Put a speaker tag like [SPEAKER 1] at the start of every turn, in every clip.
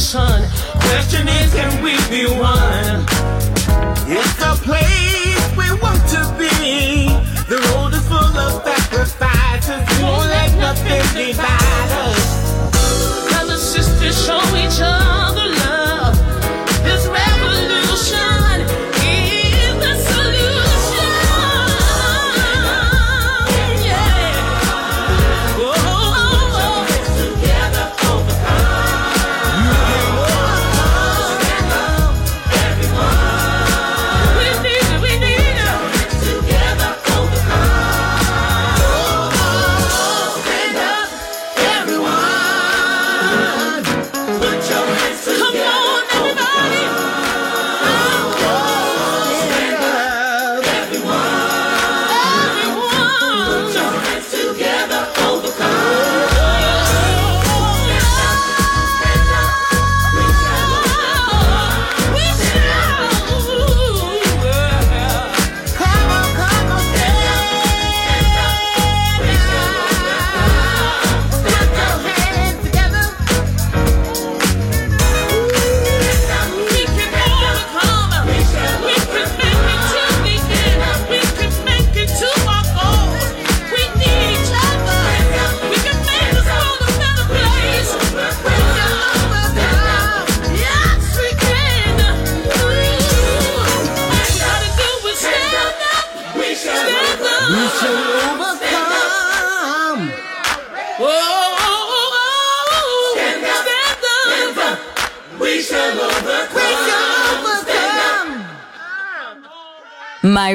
[SPEAKER 1] question.
[SPEAKER 2] Question is, can we be one?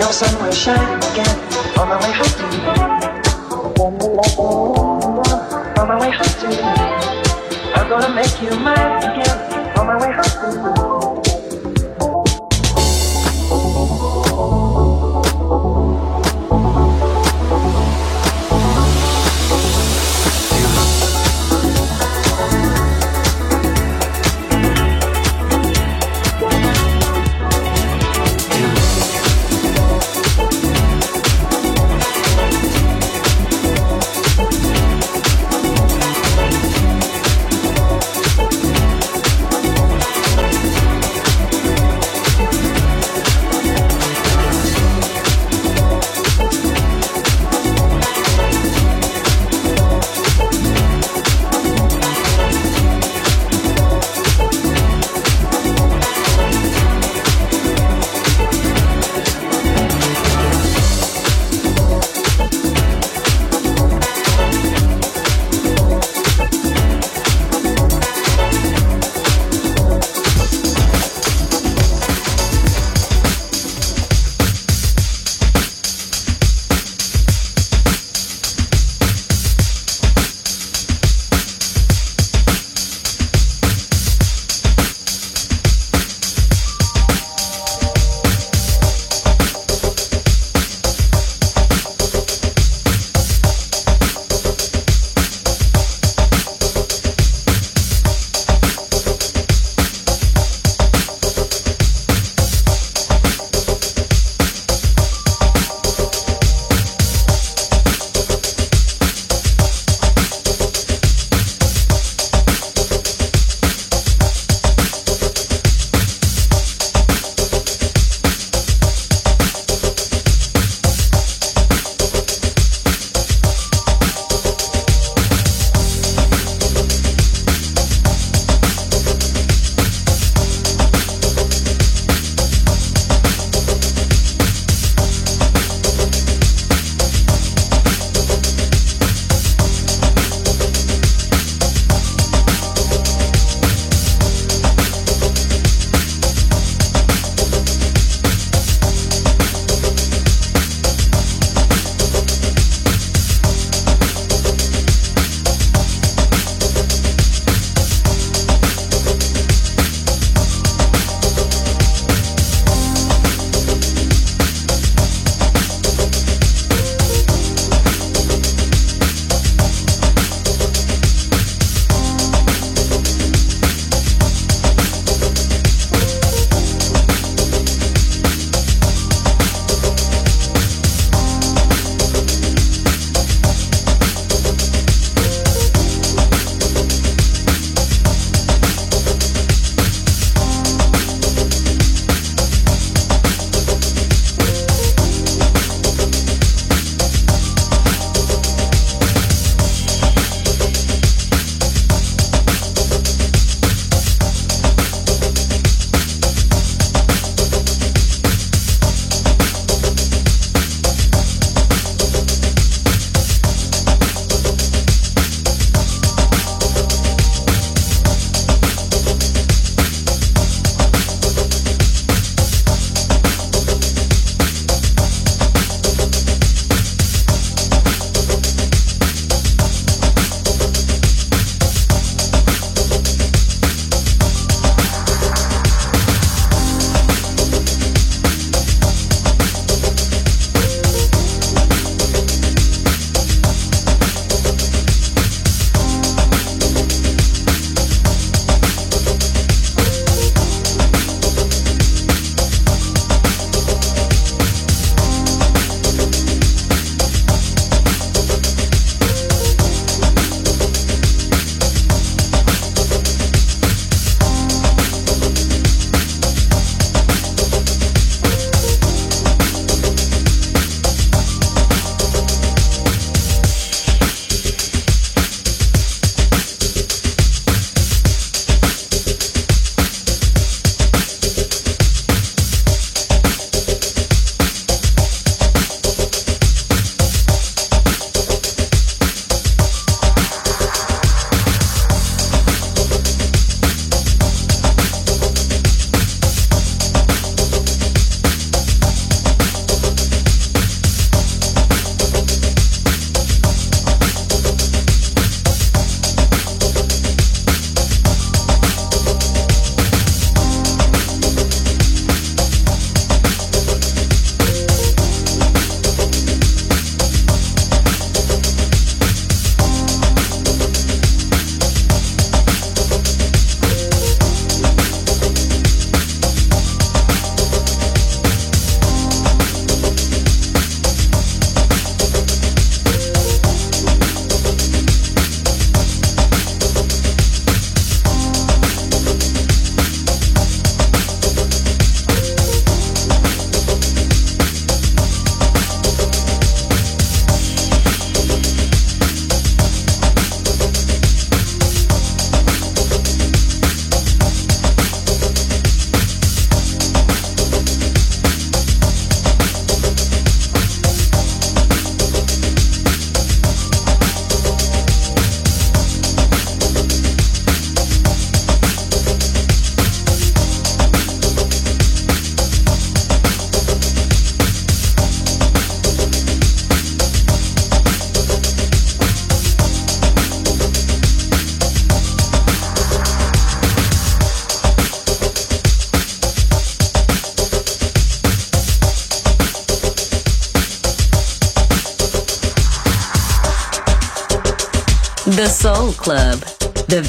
[SPEAKER 3] Your sun will shine again on my way home to you. On my way home to you, I'm gonna make you mine again.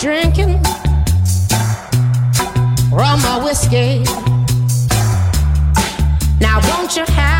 [SPEAKER 4] drinking rum or whiskey. Now, won't you have?